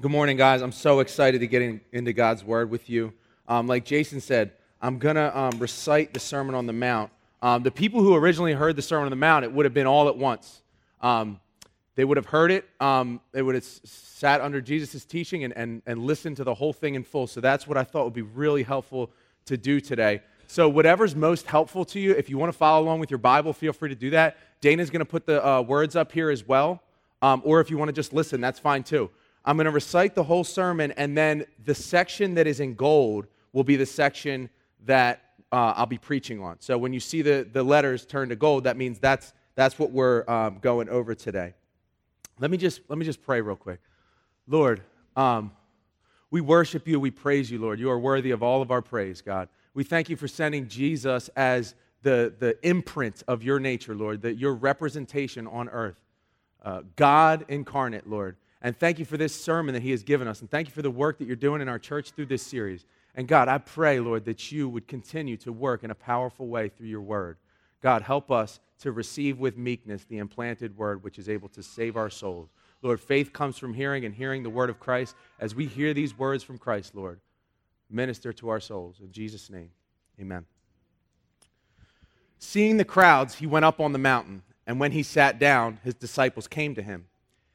Good morning, guys. I'm so excited to get in, into God's Word with you. Um, like Jason said, I'm going to um, recite the Sermon on the Mount. Um, the people who originally heard the Sermon on the Mount, it would have been all at once. Um, they would have heard it, um, they would have sat under Jesus' teaching and, and, and listened to the whole thing in full. So that's what I thought would be really helpful to do today. So, whatever's most helpful to you, if you want to follow along with your Bible, feel free to do that. Dana's going to put the uh, words up here as well. Um, or if you want to just listen, that's fine too. I'm going to recite the whole sermon, and then the section that is in gold will be the section that uh, I'll be preaching on. So when you see the, the letters turn to gold, that means that's, that's what we're um, going over today. Let me just, let me just pray real quick. Lord, um, we worship you, we praise you, Lord. You are worthy of all of our praise, God. We thank you for sending Jesus as the, the imprint of your nature, Lord, that your representation on earth. Uh, God incarnate, Lord. And thank you for this sermon that He has given us. And thank you for the work that you're doing in our church through this series. And God, I pray, Lord, that you would continue to work in a powerful way through your word. God, help us to receive with meekness the implanted word which is able to save our souls. Lord, faith comes from hearing and hearing the word of Christ. As we hear these words from Christ, Lord, minister to our souls. In Jesus' name, amen. Seeing the crowds, he went up on the mountain, and when he sat down, his disciples came to him.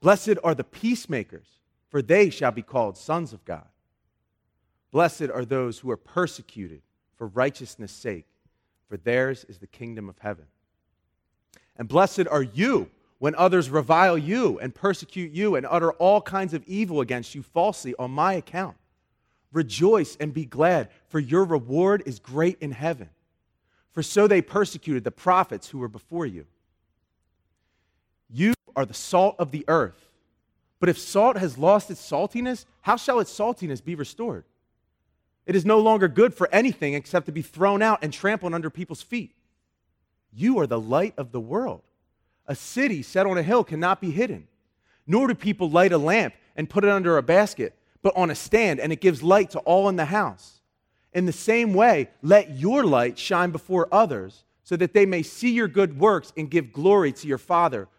Blessed are the peacemakers, for they shall be called sons of God. Blessed are those who are persecuted for righteousness' sake, for theirs is the kingdom of heaven. And blessed are you when others revile you and persecute you and utter all kinds of evil against you falsely on my account. Rejoice and be glad, for your reward is great in heaven. For so they persecuted the prophets who were before you. You are the salt of the earth. But if salt has lost its saltiness, how shall its saltiness be restored? It is no longer good for anything except to be thrown out and trampled under people's feet. You are the light of the world. A city set on a hill cannot be hidden. Nor do people light a lamp and put it under a basket, but on a stand, and it gives light to all in the house. In the same way, let your light shine before others, so that they may see your good works and give glory to your Father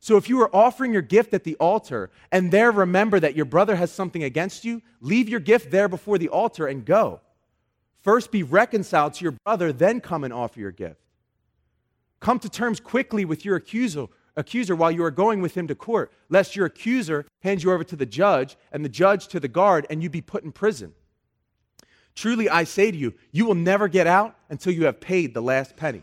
So if you are offering your gift at the altar and there remember that your brother has something against you, leave your gift there before the altar and go. First be reconciled to your brother, then come and offer your gift. Come to terms quickly with your accuser, accuser while you are going with him to court, lest your accuser hand you over to the judge and the judge to the guard and you be put in prison. Truly I say to you, you will never get out until you have paid the last penny.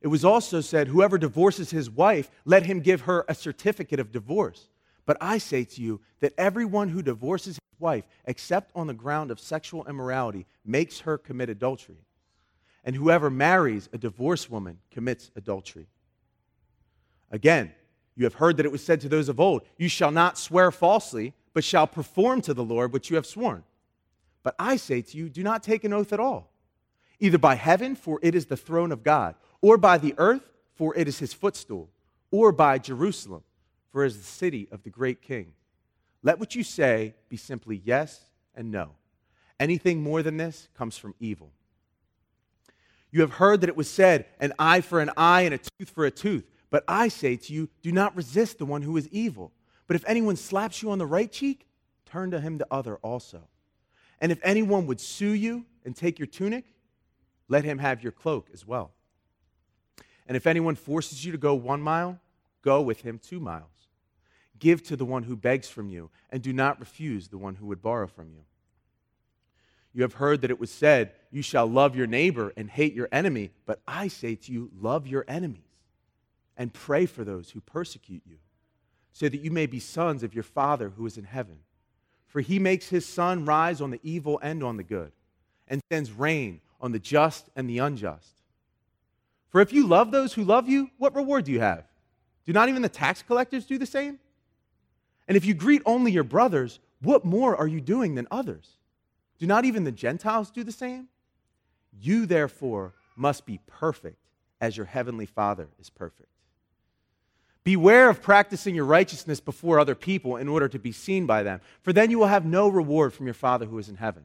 It was also said, Whoever divorces his wife, let him give her a certificate of divorce. But I say to you that everyone who divorces his wife, except on the ground of sexual immorality, makes her commit adultery. And whoever marries a divorced woman commits adultery. Again, you have heard that it was said to those of old, You shall not swear falsely, but shall perform to the Lord what you have sworn. But I say to you, do not take an oath at all, either by heaven, for it is the throne of God, or by the earth, for it is his footstool, or by Jerusalem, for it is the city of the great king. Let what you say be simply yes and no. Anything more than this comes from evil. You have heard that it was said, an eye for an eye and a tooth for a tooth. But I say to you, do not resist the one who is evil. But if anyone slaps you on the right cheek, turn to him the other also. And if anyone would sue you and take your tunic, let him have your cloak as well. And if anyone forces you to go one mile, go with him two miles. Give to the one who begs from you, and do not refuse the one who would borrow from you. You have heard that it was said, You shall love your neighbor and hate your enemy. But I say to you, love your enemies and pray for those who persecute you, so that you may be sons of your Father who is in heaven. For he makes his sun rise on the evil and on the good, and sends rain on the just and the unjust. For if you love those who love you, what reward do you have? Do not even the tax collectors do the same? And if you greet only your brothers, what more are you doing than others? Do not even the Gentiles do the same? You, therefore, must be perfect as your heavenly Father is perfect. Beware of practicing your righteousness before other people in order to be seen by them, for then you will have no reward from your Father who is in heaven.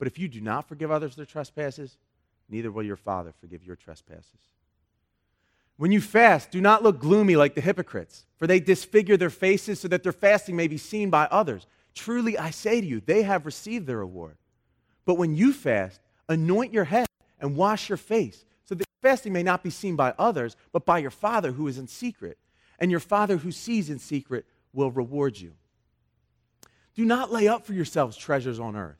But if you do not forgive others their trespasses, neither will your Father forgive your trespasses. When you fast, do not look gloomy like the hypocrites, for they disfigure their faces so that their fasting may be seen by others. Truly, I say to you, they have received their reward. But when you fast, anoint your head and wash your face, so that your fasting may not be seen by others, but by your Father who is in secret. And your Father who sees in secret will reward you. Do not lay up for yourselves treasures on earth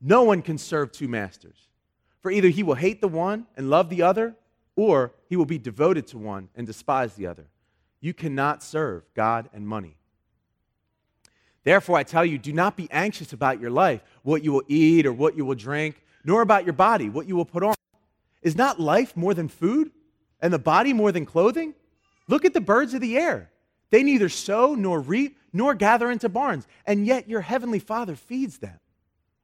No one can serve two masters, for either he will hate the one and love the other, or he will be devoted to one and despise the other. You cannot serve God and money. Therefore, I tell you, do not be anxious about your life, what you will eat or what you will drink, nor about your body, what you will put on. Is not life more than food, and the body more than clothing? Look at the birds of the air. They neither sow nor reap nor gather into barns, and yet your heavenly Father feeds them.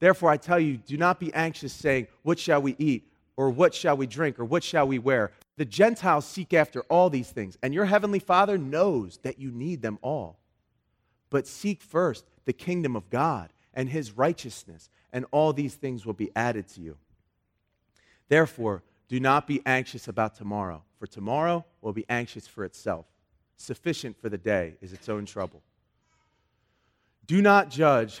Therefore, I tell you, do not be anxious, saying, What shall we eat? Or what shall we drink? Or what shall we wear? The Gentiles seek after all these things, and your heavenly Father knows that you need them all. But seek first the kingdom of God and his righteousness, and all these things will be added to you. Therefore, do not be anxious about tomorrow, for tomorrow will be anxious for itself. Sufficient for the day is its own trouble. Do not judge.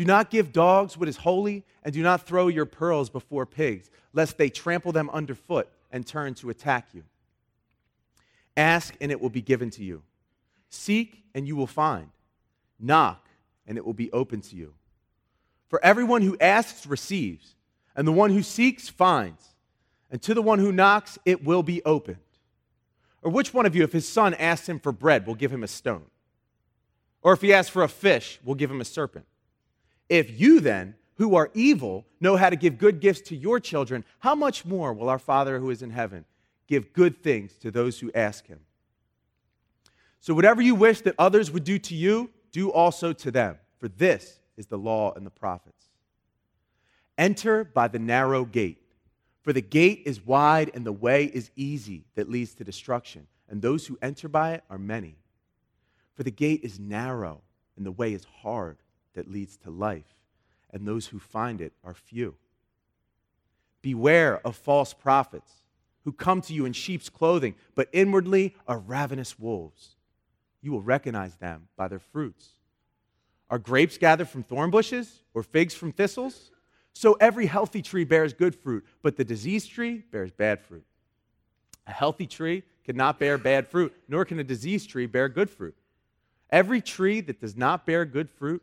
Do not give dogs what is holy, and do not throw your pearls before pigs, lest they trample them underfoot and turn to attack you. Ask, and it will be given to you. Seek, and you will find. Knock, and it will be open to you. For everyone who asks receives, and the one who seeks finds, and to the one who knocks it will be opened. Or which one of you, if his son asks him for bread, will give him a stone? Or if he asks for a fish, will give him a serpent? If you then, who are evil, know how to give good gifts to your children, how much more will our Father who is in heaven give good things to those who ask him? So, whatever you wish that others would do to you, do also to them, for this is the law and the prophets. Enter by the narrow gate, for the gate is wide and the way is easy that leads to destruction, and those who enter by it are many. For the gate is narrow and the way is hard that leads to life, and those who find it are few. Beware of false prophets who come to you in sheep's clothing, but inwardly are ravenous wolves. You will recognize them by their fruits. Are grapes gathered from thorn bushes or figs from thistles? So every healthy tree bears good fruit, but the diseased tree bears bad fruit. A healthy tree cannot bear bad fruit, nor can a diseased tree bear good fruit. Every tree that does not bear good fruit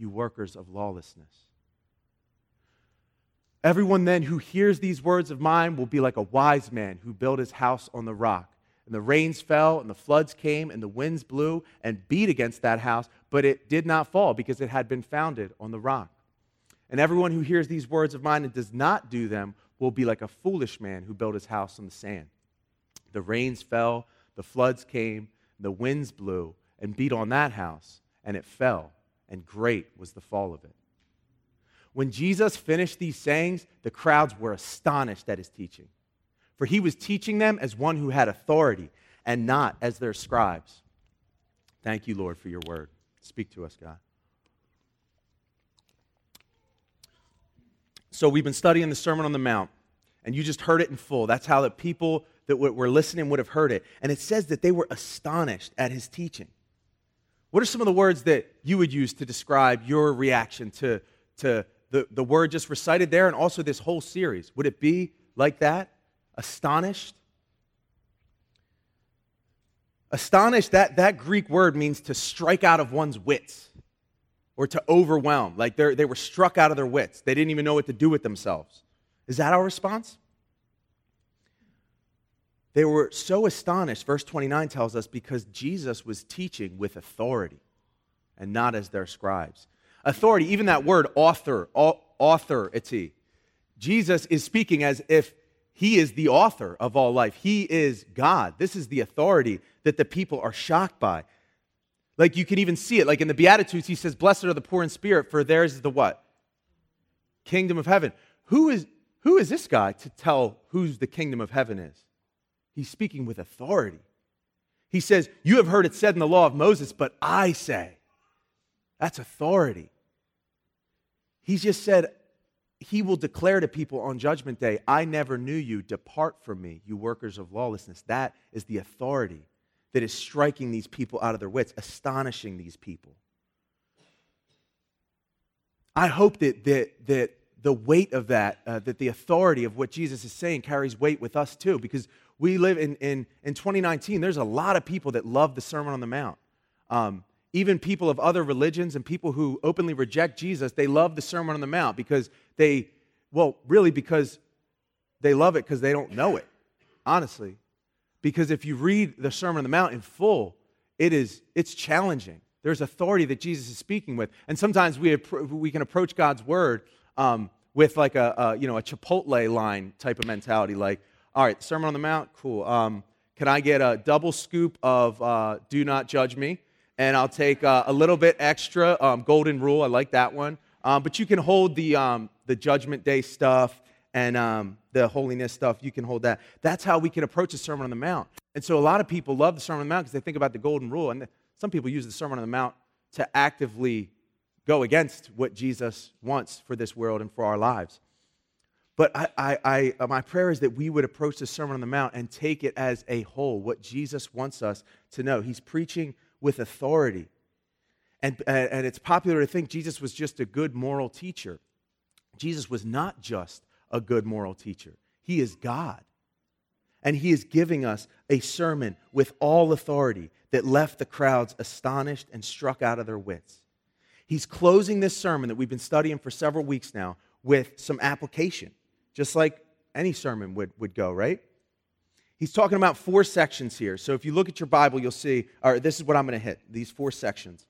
you workers of lawlessness. Everyone then who hears these words of mine will be like a wise man who built his house on the rock. And the rains fell, and the floods came, and the winds blew and beat against that house, but it did not fall because it had been founded on the rock. And everyone who hears these words of mine and does not do them will be like a foolish man who built his house on the sand. The rains fell, the floods came, the winds blew and beat on that house, and it fell and great was the fall of it. When Jesus finished these sayings, the crowds were astonished at his teaching, for he was teaching them as one who had authority and not as their scribes. Thank you, Lord, for your word. Speak to us, God. So, we've been studying the Sermon on the Mount, and you just heard it in full. That's how the people that were listening would have heard it. And it says that they were astonished at his teaching. What are some of the words that you would use to describe your reaction to, to the, the word just recited there and also this whole series? Would it be like that? Astonished? Astonished, that, that Greek word means to strike out of one's wits or to overwhelm. Like they were struck out of their wits. They didn't even know what to do with themselves. Is that our response? They were so astonished, verse 29 tells us, because Jesus was teaching with authority and not as their scribes. Authority, even that word author, authority. Jesus is speaking as if he is the author of all life. He is God. This is the authority that the people are shocked by. Like you can even see it. Like in the Beatitudes, he says, Blessed are the poor in spirit, for theirs is the what? Kingdom of heaven. Who is who is this guy to tell whose the kingdom of heaven is? He's speaking with authority. He says, You have heard it said in the law of Moses, but I say. That's authority. He's just said, He will declare to people on Judgment Day, I never knew you. Depart from me, you workers of lawlessness. That is the authority that is striking these people out of their wits, astonishing these people. I hope that, that, that the weight of that, uh, that the authority of what Jesus is saying carries weight with us too, because we live in, in, in 2019, there's a lot of people that love the Sermon on the Mount. Um, even people of other religions and people who openly reject Jesus, they love the Sermon on the Mount because they, well, really because they love it because they don't know it, honestly. Because if you read the Sermon on the Mount in full, it is, it's challenging. There's authority that Jesus is speaking with. And sometimes we, we can approach God's word um, with like a, a, you know, a Chipotle line type of mentality. Like, all right, Sermon on the Mount, cool. Um, can I get a double scoop of uh, Do Not Judge Me? And I'll take uh, a little bit extra um, Golden Rule. I like that one. Um, but you can hold the, um, the Judgment Day stuff and um, the holiness stuff. You can hold that. That's how we can approach the Sermon on the Mount. And so a lot of people love the Sermon on the Mount because they think about the Golden Rule. And some people use the Sermon on the Mount to actively go against what Jesus wants for this world and for our lives. But I, I, I, uh, my prayer is that we would approach the Sermon on the Mount and take it as a whole, what Jesus wants us to know. He's preaching with authority. And, and it's popular to think Jesus was just a good moral teacher. Jesus was not just a good moral teacher, He is God. And He is giving us a sermon with all authority that left the crowds astonished and struck out of their wits. He's closing this sermon that we've been studying for several weeks now with some application, just like any sermon would, would go, right? He's talking about four sections here. So if you look at your Bible, you'll see, all right, this is what I'm going to hit these four sections.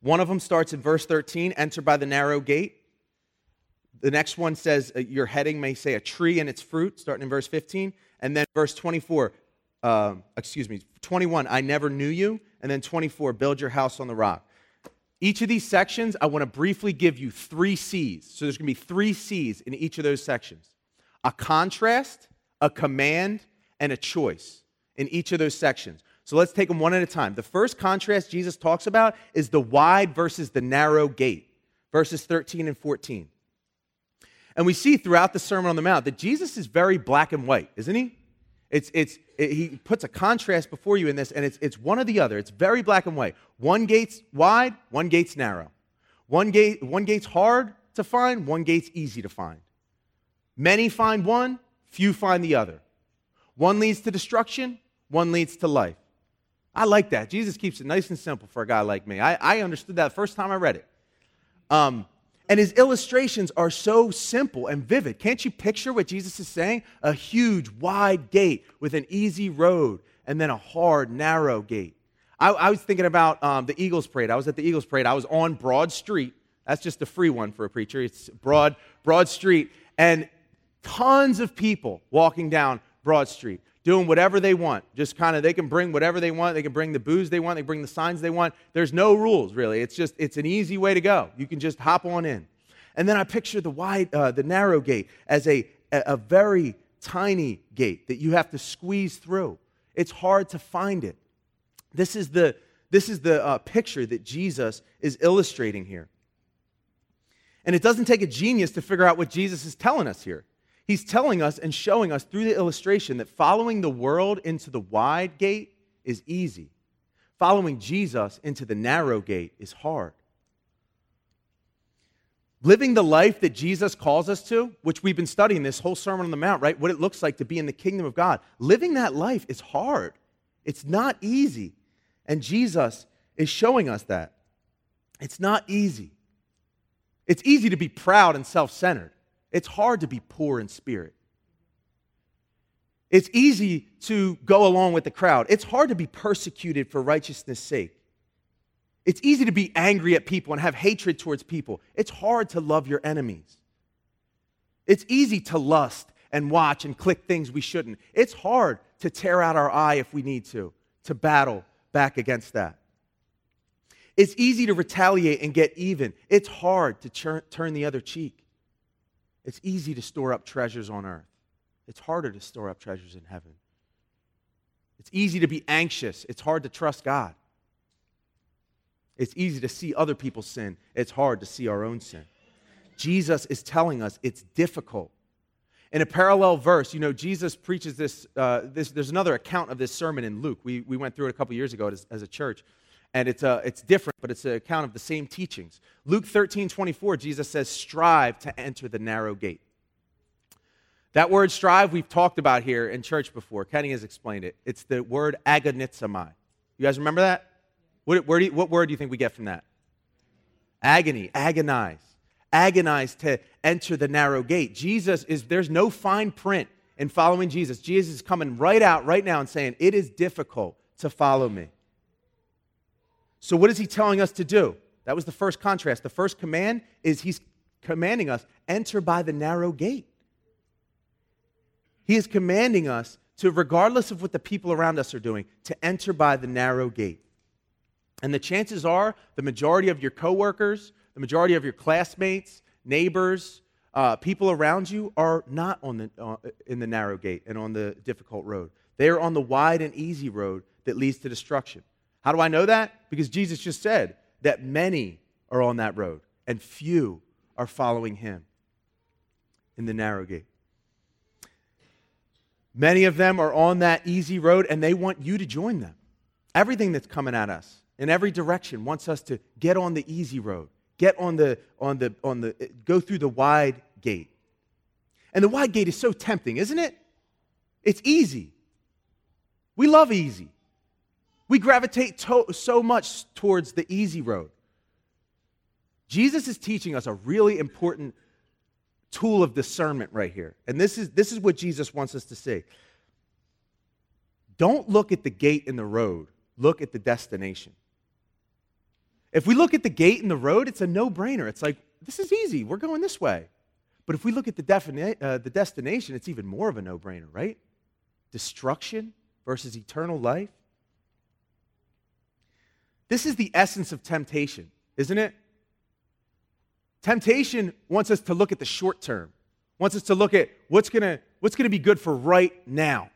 One of them starts in verse 13 enter by the narrow gate. The next one says, uh, your heading may say a tree and its fruit, starting in verse 15. And then verse 24, uh, excuse me, 21, I never knew you. And then 24, build your house on the rock. Each of these sections, I want to briefly give you three C's. So there's going to be three C's in each of those sections a contrast, a command, and a choice in each of those sections. So let's take them one at a time. The first contrast Jesus talks about is the wide versus the narrow gate, verses 13 and 14. And we see throughout the Sermon on the Mount that Jesus is very black and white, isn't he? It's, it's, it, he puts a contrast before you in this, and it's, it's one or the other. It's very black and white. One gate's wide, one gate's narrow. One, gate, one gate's hard to find, one gate's easy to find. Many find one, few find the other. One leads to destruction, one leads to life. I like that. Jesus keeps it nice and simple for a guy like me. I, I understood that first time I read it. Um, and his illustrations are so simple and vivid. Can't you picture what Jesus is saying? A huge, wide gate with an easy road and then a hard, narrow gate. I, I was thinking about um, the Eagles Parade. I was at the Eagles Parade. I was on Broad Street. That's just a free one for a preacher. It's Broad, Broad Street. And tons of people walking down Broad Street doing whatever they want. Just kind of, they can bring whatever they want. They can bring the booze they want. They bring the signs they want. There's no rules, really. It's just, it's an easy way to go. You can just hop on in. And then I picture the wide, uh, the narrow gate as a, a very tiny gate that you have to squeeze through. It's hard to find it. This is the, this is the uh, picture that Jesus is illustrating here. And it doesn't take a genius to figure out what Jesus is telling us here. He's telling us and showing us through the illustration that following the world into the wide gate is easy. Following Jesus into the narrow gate is hard. Living the life that Jesus calls us to, which we've been studying this whole Sermon on the Mount, right? What it looks like to be in the kingdom of God. Living that life is hard, it's not easy. And Jesus is showing us that. It's not easy. It's easy to be proud and self centered. It's hard to be poor in spirit. It's easy to go along with the crowd. It's hard to be persecuted for righteousness' sake. It's easy to be angry at people and have hatred towards people. It's hard to love your enemies. It's easy to lust and watch and click things we shouldn't. It's hard to tear out our eye if we need to, to battle back against that. It's easy to retaliate and get even. It's hard to turn the other cheek. It's easy to store up treasures on earth, it's harder to store up treasures in heaven. It's easy to be anxious, it's hard to trust God. It's easy to see other people's sin, it's hard to see our own sin. Jesus is telling us it's difficult. In a parallel verse, you know, Jesus preaches this, uh, this there's another account of this sermon in Luke. We, we went through it a couple years ago as, as a church and it's, uh, it's different, but it's an account of the same teachings. Luke 13 24, Jesus says, Strive to enter the narrow gate. That word strive we've talked about here in church before. Kenny has explained it. It's the word agonizomai. You guys remember that? What, you, what word do you think we get from that? Agony, agonize. Agonize to enter the narrow gate. Jesus is, there's no fine print in following Jesus. Jesus is coming right out right now and saying, It is difficult to follow me. So, what is he telling us to do? That was the first contrast. The first command is he's commanding us enter by the narrow gate. He is commanding us to, regardless of what the people around us are doing, to enter by the narrow gate. And the chances are the majority of your coworkers, the majority of your classmates, neighbors, uh, people around you are not on the, uh, in the narrow gate and on the difficult road. They are on the wide and easy road that leads to destruction. How do I know that? Because Jesus just said that many are on that road and few are following him in the narrow gate. Many of them are on that easy road and they want you to join them. Everything that's coming at us in every direction wants us to get on the easy road, get on the, on the, on the, go through the wide gate. And the wide gate is so tempting, isn't it? It's easy. We love easy. We gravitate to- so much towards the easy road. Jesus is teaching us a really important tool of discernment right here. And this is, this is what Jesus wants us to see. Don't look at the gate in the road, look at the destination. If we look at the gate in the road, it's a no brainer. It's like, this is easy, we're going this way. But if we look at the, defini- uh, the destination, it's even more of a no brainer, right? Destruction versus eternal life. This is the essence of temptation, isn't it? Temptation wants us to look at the short term, wants us to look at what's going what's going to be good for right now.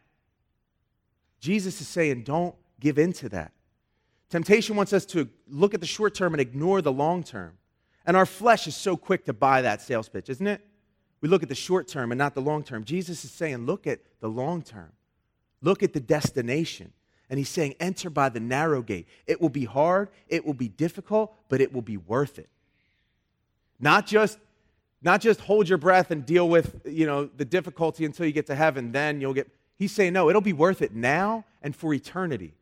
Jesus is saying, don't give in to that. Temptation wants us to look at the short term and ignore the long term. And our flesh is so quick to buy that sales pitch, isn't it? We look at the short term and not the long term. Jesus is saying, look at the long term, look at the destination. And he's saying, enter by the narrow gate. It will be hard, it will be difficult, but it will be worth it. Not just, not just hold your breath and deal with you know, the difficulty until you get to heaven, then you'll get. He's saying, no, it'll be worth it now and for eternity.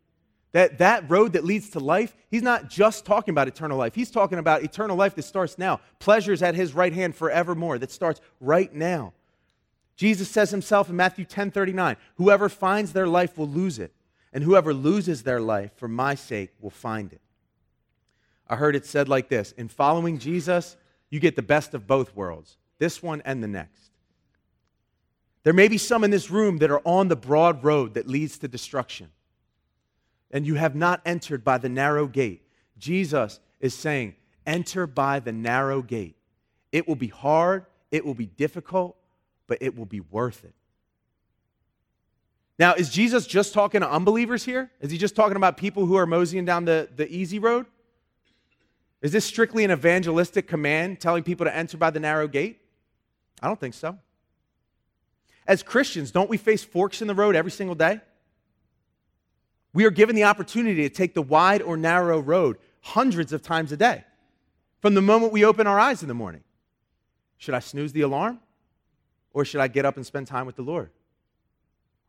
That, that road that leads to life, he's not just talking about eternal life. He's talking about eternal life that starts now. Pleasures at his right hand forevermore, that starts right now. Jesus says himself in Matthew 10 39, whoever finds their life will lose it and whoever loses their life for my sake will find it. I heard it said like this In following Jesus, you get the best of both worlds, this one and the next. There may be some in this room that are on the broad road that leads to destruction, and you have not entered by the narrow gate. Jesus is saying, Enter by the narrow gate. It will be hard, it will be difficult, but it will be worth it. Now, is Jesus just talking to unbelievers here? Is he just talking about people who are moseying down the, the easy road? Is this strictly an evangelistic command telling people to enter by the narrow gate? I don't think so. As Christians, don't we face forks in the road every single day? We are given the opportunity to take the wide or narrow road hundreds of times a day from the moment we open our eyes in the morning. Should I snooze the alarm or should I get up and spend time with the Lord?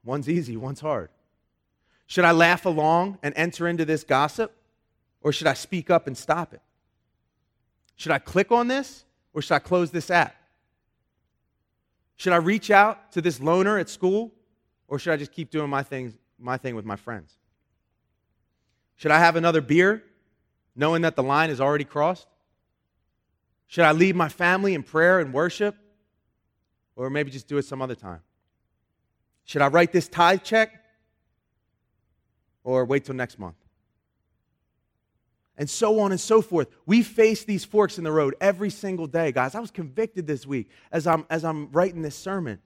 One's easy, one's hard. Should I laugh along and enter into this gossip, or should I speak up and stop it? Should I click on this, or should I close this app? Should I reach out to this loner at school, or should I just keep doing my thing, my thing with my friends? Should I have another beer, knowing that the line is already crossed? Should I leave my family in prayer and worship, or maybe just do it some other time? Should I write this tithe check or wait till next month? and so on and so forth. We face these forks in the road every single day, guys. I was convicted this week as I'm, as I'm writing this sermon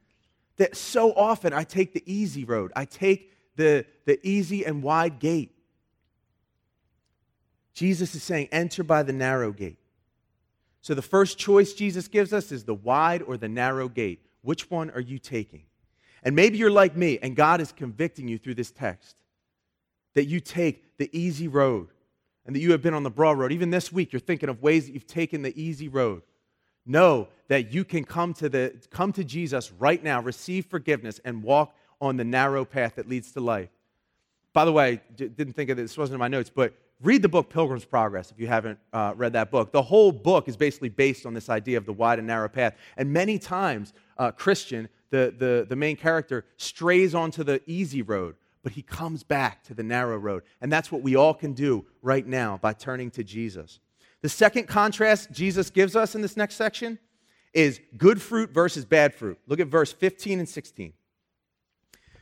that so often I take the easy road, I take the, the easy and wide gate. Jesus is saying, enter by the narrow gate. So the first choice Jesus gives us is the wide or the narrow gate. Which one are you taking? And maybe you're like me, and God is convicting you through this text that you take the easy road and that you have been on the broad road. Even this week, you're thinking of ways that you've taken the easy road. Know that you can come to, the, come to Jesus right now, receive forgiveness, and walk on the narrow path that leads to life. By the way, didn't think of this, this wasn't in my notes, but read the book Pilgrim's Progress if you haven't uh, read that book. The whole book is basically based on this idea of the wide and narrow path. And many times, uh, Christian, the, the, the main character, strays onto the easy road but he comes back to the narrow road. And that's what we all can do right now by turning to Jesus. The second contrast Jesus gives us in this next section is good fruit versus bad fruit. Look at verse 15 and 16.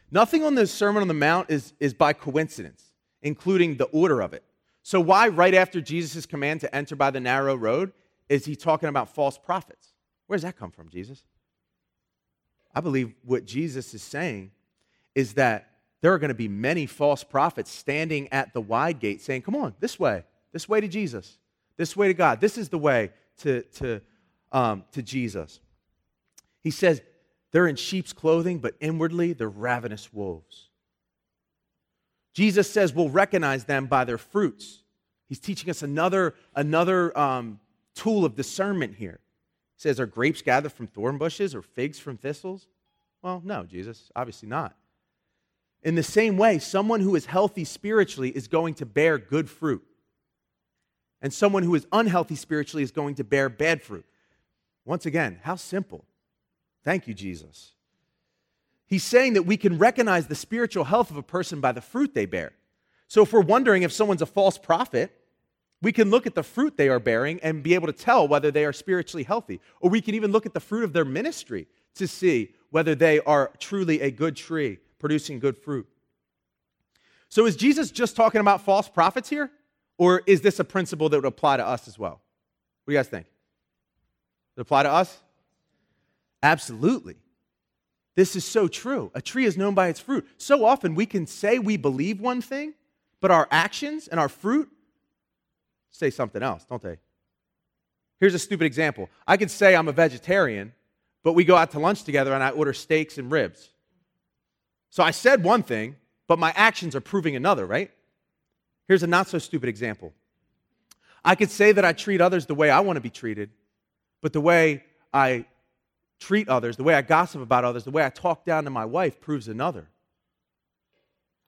Nothing on the Sermon on the Mount is, is by coincidence, including the order of it. So, why, right after Jesus' command to enter by the narrow road, is he talking about false prophets? Where does that come from, Jesus? I believe what Jesus is saying is that there are going to be many false prophets standing at the wide gate saying, Come on, this way, this way to Jesus, this way to God. This is the way to, to, um, to Jesus. He says, They're in sheep's clothing, but inwardly they're ravenous wolves. Jesus says we'll recognize them by their fruits. He's teaching us another, another um, tool of discernment here. Says, Are grapes gathered from thorn bushes or figs from thistles? Well, no, Jesus, obviously not. In the same way, someone who is healthy spiritually is going to bear good fruit. And someone who is unhealthy spiritually is going to bear bad fruit. Once again, how simple. Thank you, Jesus. He's saying that we can recognize the spiritual health of a person by the fruit they bear. So if we're wondering if someone's a false prophet, we can look at the fruit they are bearing and be able to tell whether they are spiritually healthy. Or we can even look at the fruit of their ministry to see whether they are truly a good tree producing good fruit. So, is Jesus just talking about false prophets here? Or is this a principle that would apply to us as well? What do you guys think? Does it apply to us? Absolutely. This is so true. A tree is known by its fruit. So often we can say we believe one thing, but our actions and our fruit say something else, don't they? Here's a stupid example. I could say I'm a vegetarian, but we go out to lunch together and I order steaks and ribs. So I said one thing, but my actions are proving another, right? Here's a not so stupid example. I could say that I treat others the way I want to be treated, but the way I treat others, the way I gossip about others, the way I talk down to my wife proves another.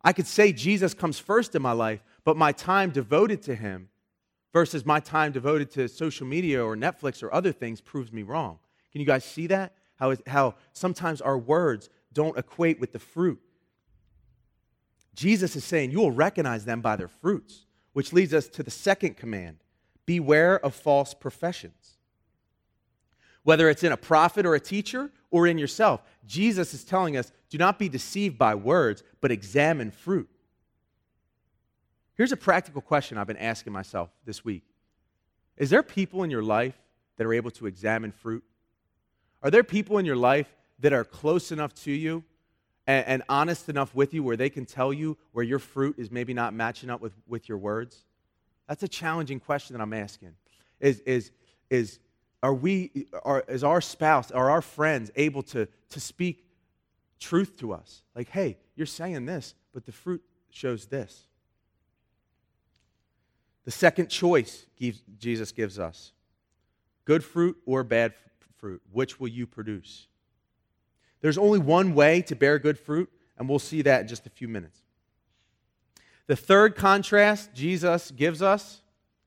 I could say Jesus comes first in my life, but my time devoted to him versus my time devoted to social media or Netflix or other things proves me wrong. Can you guys see that? How, how sometimes our words don't equate with the fruit. Jesus is saying you will recognize them by their fruits, which leads us to the second command beware of false professions. Whether it's in a prophet or a teacher or in yourself, Jesus is telling us do not be deceived by words, but examine fruit. Here's a practical question I've been asking myself this week Is there people in your life that are able to examine fruit? Are there people in your life that are close enough to you and, and, honest enough with you where they can tell you where your fruit is maybe not matching up with, with your words? That's a challenging question that I'm asking. Is, is, is, are we, are, is our spouse, are our friends able to, to speak truth to us? Like, hey, you're saying this, but the fruit shows this. The second choice Jesus gives us good fruit or bad fruit. Which will you produce? There's only one way to bear good fruit, and we'll see that in just a few minutes. The third contrast Jesus gives us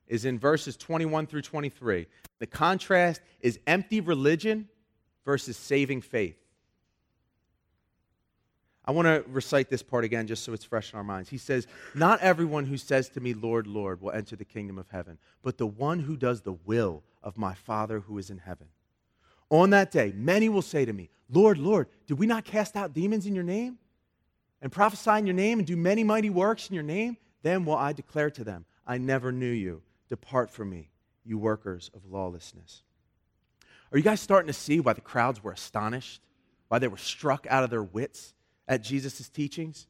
is in verses 21 through 23. The contrast is empty religion versus saving faith. I want to recite this part again just so it's fresh in our minds. He says, Not everyone who says to me, Lord, Lord, will enter the kingdom of heaven, but the one who does the will of my Father who is in heaven. On that day, many will say to me, Lord, Lord, did we not cast out demons in your name? And prophesy in your name and do many mighty works in your name? Then will I declare to them, I never knew you. Depart from me, you workers of lawlessness. Are you guys starting to see why the crowds were astonished? Why they were struck out of their wits at Jesus' teachings?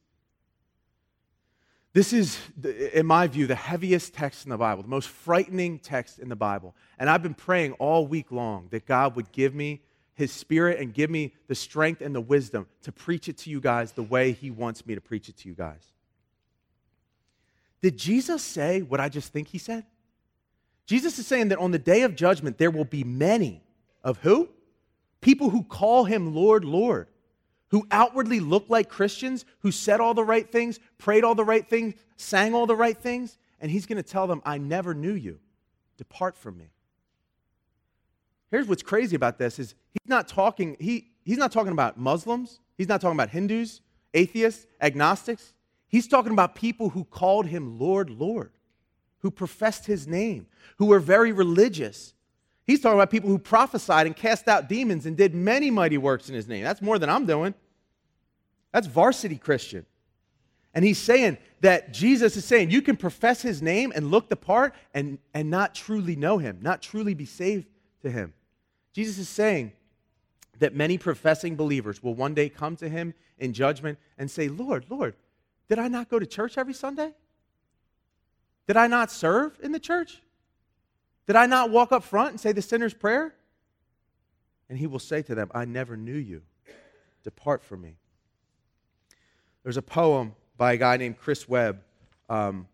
This is, in my view, the heaviest text in the Bible, the most frightening text in the Bible. And I've been praying all week long that God would give me his spirit and give me the strength and the wisdom to preach it to you guys the way he wants me to preach it to you guys. Did Jesus say what I just think he said? Jesus is saying that on the day of judgment, there will be many of who? People who call him Lord, Lord, who outwardly looked like Christians, who said all the right things, prayed all the right things, sang all the right things, and he's going to tell them, I never knew you. Depart from me. Here's what's crazy about this is he's not talking, he, he's not talking about Muslims, he's not talking about Hindus, atheists, agnostics. He's talking about people who called him Lord, Lord, who professed his name, who were very religious. He's talking about people who prophesied and cast out demons and did many mighty works in his name. That's more than I'm doing. That's varsity Christian. And he's saying that Jesus is saying you can profess his name and look the part and, and not truly know him, not truly be saved to him. Jesus is saying that many professing believers will one day come to him in judgment and say, Lord, Lord, did I not go to church every Sunday? Did I not serve in the church? Did I not walk up front and say the sinner's prayer? And he will say to them, I never knew you. Depart from me. There's a poem by a guy named Chris Webb um,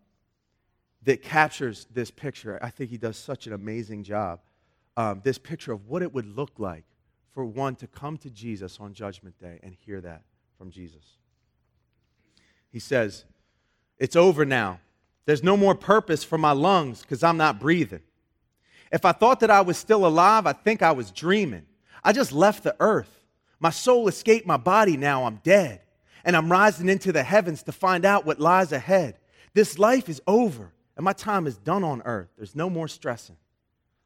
that captures this picture. I think he does such an amazing job. Um, this picture of what it would look like for one to come to Jesus on Judgment Day and hear that from Jesus. He says, It's over now. There's no more purpose for my lungs because I'm not breathing. If I thought that I was still alive, I think I was dreaming. I just left the earth. My soul escaped my body, now I'm dead. And I'm rising into the heavens to find out what lies ahead. This life is over, and my time is done on earth. There's no more stressing.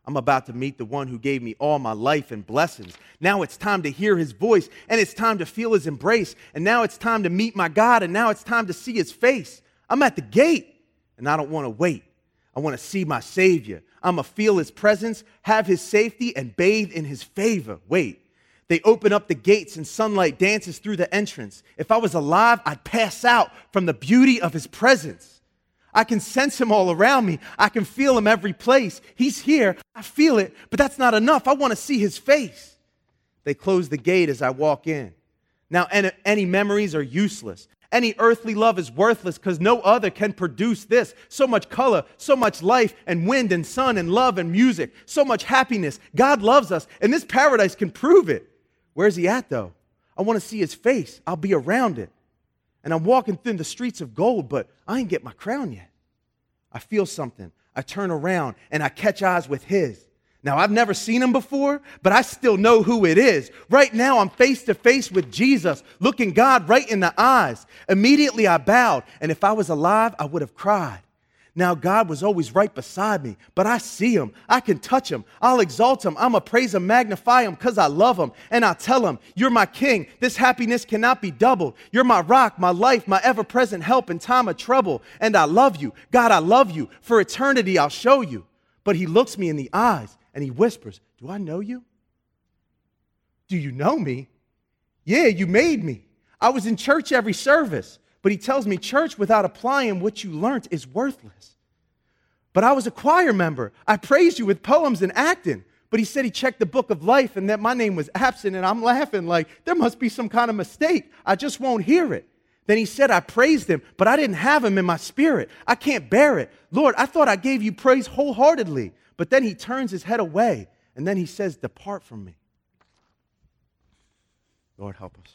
I'm about to meet the one who gave me all my life and blessings. Now it's time to hear his voice, and it's time to feel his embrace. And now it's time to meet my God, and now it's time to see his face. I'm at the gate, and I don't want to wait. I want to see my Savior. I'm going to feel his presence, have his safety, and bathe in his favor. Wait. They open up the gates and sunlight dances through the entrance. If I was alive, I'd pass out from the beauty of his presence. I can sense him all around me. I can feel him every place. He's here. I feel it, but that's not enough. I want to see his face. They close the gate as I walk in. Now, any memories are useless. Any earthly love is worthless because no other can produce this. So much color, so much life, and wind, and sun, and love, and music, so much happiness. God loves us, and this paradise can prove it. Where's he at, though? I want to see his face. I'll be around it and I'm walking through the streets of gold, but I ain't get my crown yet. I feel something. I turn around and I catch eyes with his. Now, I've never seen him before, but I still know who it is. Right now, I'm face to face with Jesus, looking God right in the eyes. Immediately, I bowed, and if I was alive, I would have cried. Now, God was always right beside me, but I see him. I can touch him. I'll exalt him. I'm going to praise him, magnify him because I love him. And I'll tell him, You're my king. This happiness cannot be doubled. You're my rock, my life, my ever present help in time of trouble. And I love you. God, I love you. For eternity, I'll show you. But he looks me in the eyes and he whispers, Do I know you? Do you know me? Yeah, you made me. I was in church every service. But he tells me church without applying what you learned is worthless. But I was a choir member. I praised you with poems and acting. But he said he checked the book of life and that my name was absent, and I'm laughing like there must be some kind of mistake. I just won't hear it. Then he said, I praised him, but I didn't have him in my spirit. I can't bear it. Lord, I thought I gave you praise wholeheartedly. But then he turns his head away, and then he says, Depart from me. Lord, help us.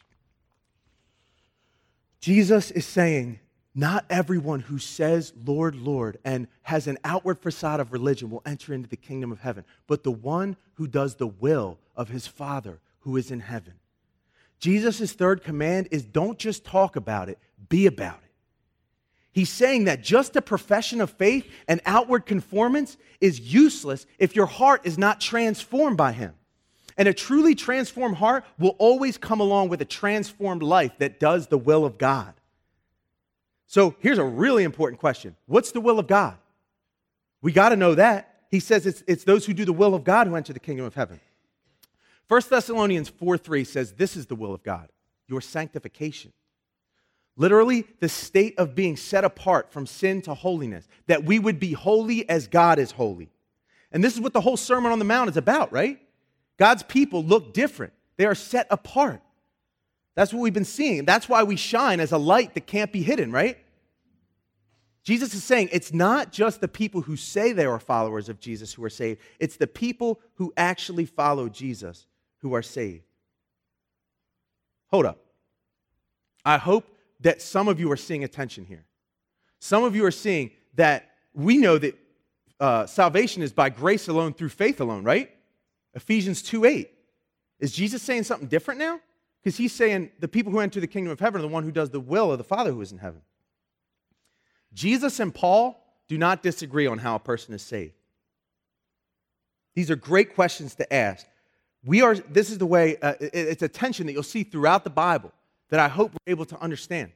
Jesus is saying, not everyone who says, Lord, Lord, and has an outward facade of religion will enter into the kingdom of heaven, but the one who does the will of his Father who is in heaven. Jesus' third command is don't just talk about it, be about it. He's saying that just a profession of faith and outward conformance is useless if your heart is not transformed by him. And a truly transformed heart will always come along with a transformed life that does the will of God. So here's a really important question What's the will of God? We got to know that. He says it's, it's those who do the will of God who enter the kingdom of heaven. 1 Thessalonians 4 3 says, This is the will of God, your sanctification. Literally, the state of being set apart from sin to holiness, that we would be holy as God is holy. And this is what the whole Sermon on the Mount is about, right? God's people look different, they are set apart. That's what we've been seeing. That's why we shine as a light that can't be hidden, right? Jesus is saying it's not just the people who say they are followers of Jesus who are saved, it's the people who actually follow Jesus who are saved. Hold up. I hope that some of you are seeing attention here. Some of you are seeing that we know that uh, salvation is by grace alone through faith alone, right? Ephesians 2 8. Is Jesus saying something different now? Because he's saying the people who enter the kingdom of heaven are the one who does the will of the Father who is in heaven. Jesus and Paul do not disagree on how a person is saved. These are great questions to ask. We are, this is the way, uh, it's a tension that you'll see throughout the Bible that I hope we're able to understand.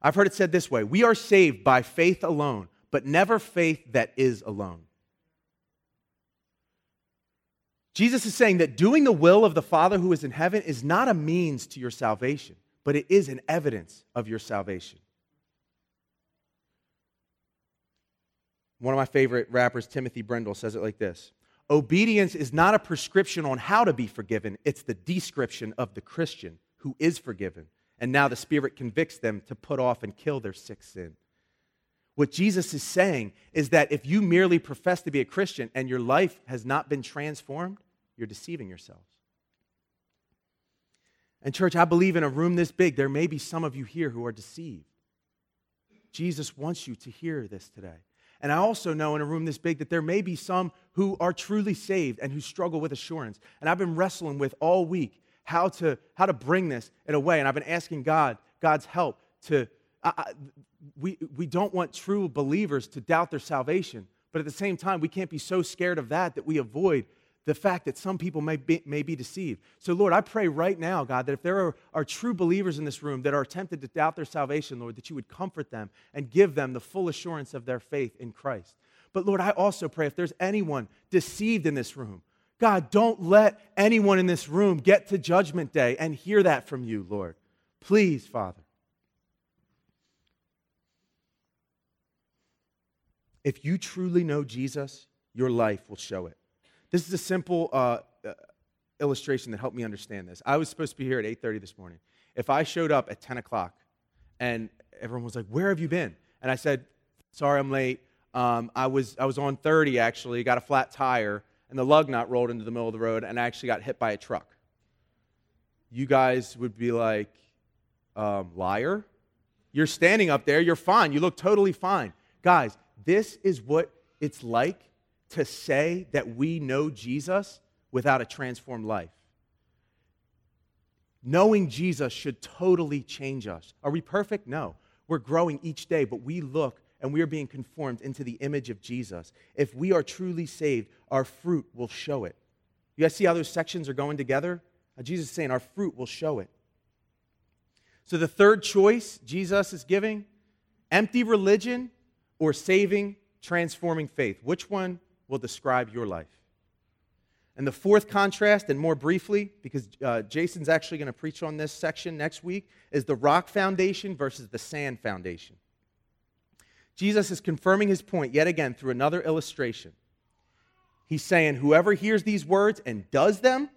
I've heard it said this way We are saved by faith alone, but never faith that is alone. Jesus is saying that doing the will of the Father who is in heaven is not a means to your salvation, but it is an evidence of your salvation. One of my favorite rappers, Timothy Brindle, says it like this Obedience is not a prescription on how to be forgiven, it's the description of the Christian who is forgiven. And now the Spirit convicts them to put off and kill their sick sin. What Jesus is saying is that if you merely profess to be a Christian and your life has not been transformed, you're deceiving yourselves. And, church, I believe in a room this big, there may be some of you here who are deceived. Jesus wants you to hear this today. And I also know in a room this big that there may be some who are truly saved and who struggle with assurance. And I've been wrestling with all week how to, how to bring this in a way. And I've been asking God, God's help to, I, I, we, we don't want true believers to doubt their salvation. But at the same time, we can't be so scared of that that we avoid the fact that some people may be, may be deceived. So, Lord, I pray right now, God, that if there are, are true believers in this room that are tempted to doubt their salvation, Lord, that you would comfort them and give them the full assurance of their faith in Christ. But, Lord, I also pray if there's anyone deceived in this room, God, don't let anyone in this room get to judgment day and hear that from you, Lord. Please, Father. If you truly know Jesus, your life will show it. This is a simple uh, uh, illustration that helped me understand this. I was supposed to be here at 8:30 this morning. If I showed up at 10 o'clock and everyone was like, "Where have you been?" and I said, "Sorry, I'm late. Um, I was I was on 30 actually. Got a flat tire." and the lug nut rolled into the middle of the road and I actually got hit by a truck. You guys would be like, um, liar? You're standing up there, you're fine, you look totally fine. Guys, this is what it's like to say that we know Jesus without a transformed life. Knowing Jesus should totally change us. Are we perfect? No. We're growing each day, but we look and we are being conformed into the image of Jesus. If we are truly saved, our fruit will show it. You guys see how those sections are going together? Uh, Jesus is saying our fruit will show it. So the third choice Jesus is giving empty religion or saving, transforming faith. Which one will describe your life? And the fourth contrast, and more briefly, because uh, Jason's actually going to preach on this section next week, is the rock foundation versus the sand foundation. Jesus is confirming his point yet again through another illustration. He's saying, Whoever hears these words and does them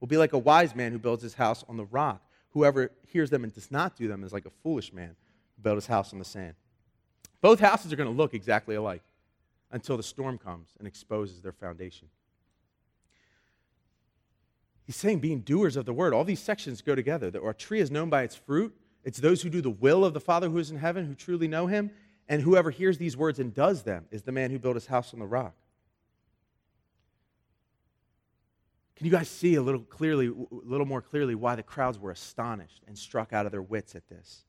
will be like a wise man who builds his house on the rock. Whoever hears them and does not do them is like a foolish man who built his house on the sand. Both houses are going to look exactly alike until the storm comes and exposes their foundation. He's saying, being doers of the word, all these sections go together. That our tree is known by its fruit. It's those who do the will of the Father who is in heaven who truly know him. And whoever hears these words and does them is the man who built his house on the rock. Can you guys see a little clearly, a little more clearly why the crowds were astonished and struck out of their wits at this?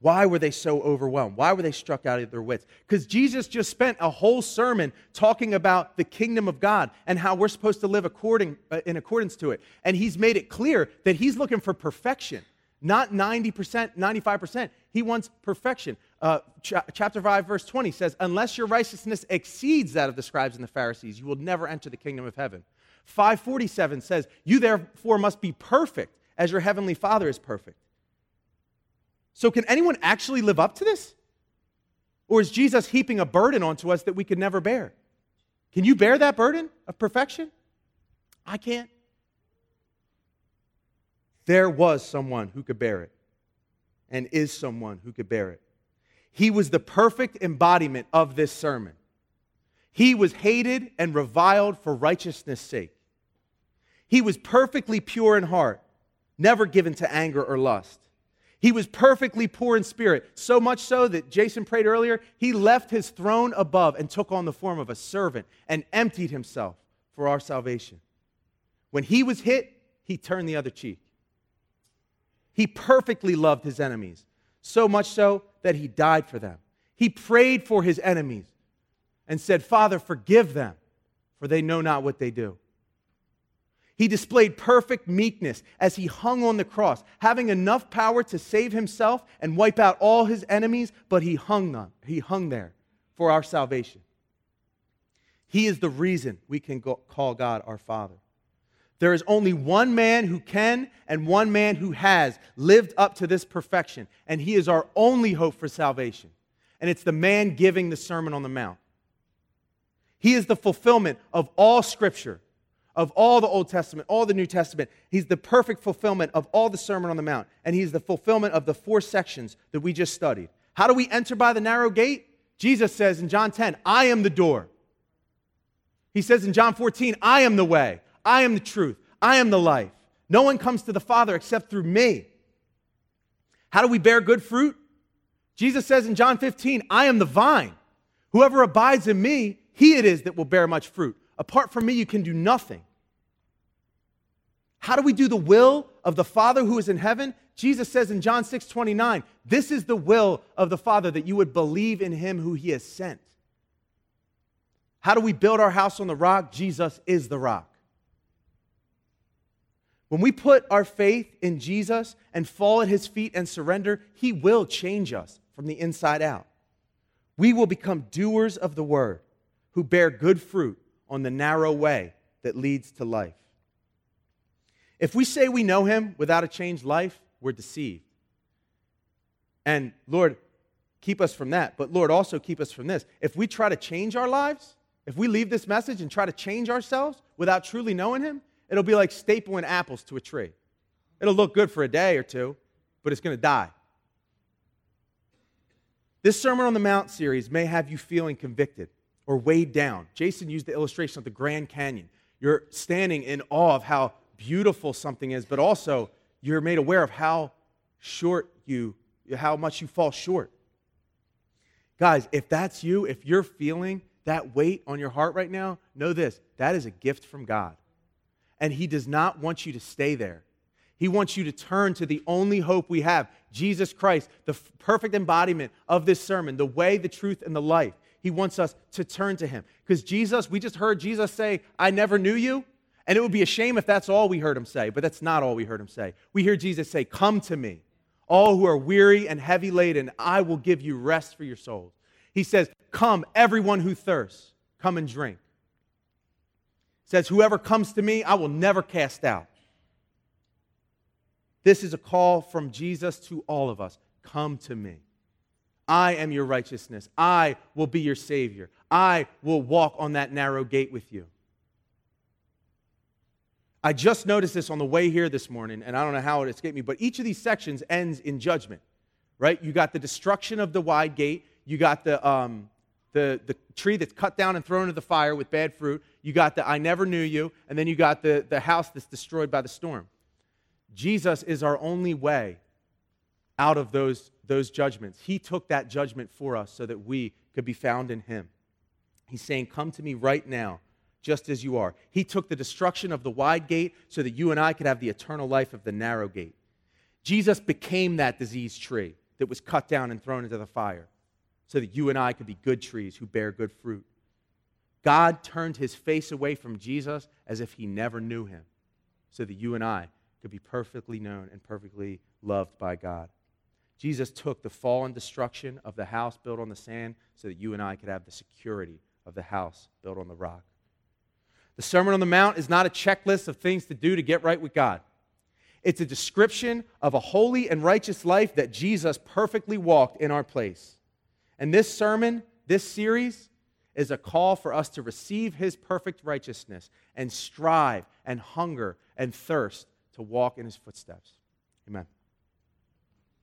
Why were they so overwhelmed? Why were they struck out of their wits? Because Jesus just spent a whole sermon talking about the kingdom of God and how we're supposed to live according, uh, in accordance to it. And he's made it clear that he's looking for perfection. not 90%, 95%. He wants perfection. Uh, ch- chapter 5, verse 20 says, Unless your righteousness exceeds that of the scribes and the Pharisees, you will never enter the kingdom of heaven. 547 says, You therefore must be perfect as your heavenly Father is perfect. So, can anyone actually live up to this? Or is Jesus heaping a burden onto us that we could never bear? Can you bear that burden of perfection? I can't. There was someone who could bear it, and is someone who could bear it. He was the perfect embodiment of this sermon. He was hated and reviled for righteousness' sake. He was perfectly pure in heart, never given to anger or lust. He was perfectly poor in spirit, so much so that Jason prayed earlier, he left his throne above and took on the form of a servant and emptied himself for our salvation. When he was hit, he turned the other cheek. He perfectly loved his enemies, so much so that he died for them. He prayed for his enemies and said, Father, forgive them, for they know not what they do. He displayed perfect meekness as he hung on the cross, having enough power to save himself and wipe out all his enemies, but he hung on, he hung there for our salvation. He is the reason we can go, call God our Father. There is only one man who can and one man who has lived up to this perfection, and he is our only hope for salvation. And it's the man giving the Sermon on the Mount. He is the fulfillment of all Scripture of all the Old Testament, all the New Testament. He's the perfect fulfillment of all the Sermon on the Mount, and he's the fulfillment of the four sections that we just studied. How do we enter by the narrow gate? Jesus says in John 10, I am the door. He says in John 14, I am the way, I am the truth, I am the life. No one comes to the Father except through me. How do we bear good fruit? Jesus says in John 15, I am the vine. Whoever abides in me, he it is that will bear much fruit. Apart from me, you can do nothing. How do we do the will of the Father who is in heaven? Jesus says in John 6 29, this is the will of the Father that you would believe in him who he has sent. How do we build our house on the rock? Jesus is the rock. When we put our faith in Jesus and fall at his feet and surrender, he will change us from the inside out. We will become doers of the word who bear good fruit on the narrow way that leads to life. If we say we know him without a changed life, we're deceived. And Lord, keep us from that. But Lord, also keep us from this. If we try to change our lives, if we leave this message and try to change ourselves without truly knowing him, it'll be like stapling apples to a tree. It'll look good for a day or two, but it's going to die. This Sermon on the Mount series may have you feeling convicted or weighed down. Jason used the illustration of the Grand Canyon. You're standing in awe of how beautiful something is, but also you're made aware of how short you, how much you fall short. Guys, if that's you, if you're feeling that weight on your heart right now, know this that is a gift from God. And He does not want you to stay there. He wants you to turn to the only hope we have Jesus Christ, the f- perfect embodiment of this sermon, the way, the truth, and the life. He wants us to turn to him. Because Jesus, we just heard Jesus say, I never knew you. And it would be a shame if that's all we heard him say, but that's not all we heard him say. We hear Jesus say, Come to me, all who are weary and heavy laden, I will give you rest for your souls. He says, Come, everyone who thirsts, come and drink. He says, Whoever comes to me, I will never cast out. This is a call from Jesus to all of us. Come to me. I am your righteousness. I will be your Savior. I will walk on that narrow gate with you. I just noticed this on the way here this morning, and I don't know how it escaped me, but each of these sections ends in judgment, right? You got the destruction of the wide gate, you got the, um, the, the tree that's cut down and thrown into the fire with bad fruit, you got the I never knew you, and then you got the, the house that's destroyed by the storm. Jesus is our only way out of those, those judgments. He took that judgment for us so that we could be found in Him. He's saying, Come to me right now, just as you are. He took the destruction of the wide gate so that you and I could have the eternal life of the narrow gate. Jesus became that diseased tree that was cut down and thrown into the fire so that you and I could be good trees who bear good fruit. God turned his face away from Jesus as if he never knew him so that you and I could be perfectly known and perfectly loved by God. Jesus took the fall and destruction of the house built on the sand so that you and I could have the security of the house built on the rock. The Sermon on the Mount is not a checklist of things to do to get right with God. It's a description of a holy and righteous life that Jesus perfectly walked in our place. And this sermon, this series, is a call for us to receive his perfect righteousness and strive and hunger and thirst to walk in his footsteps. Amen.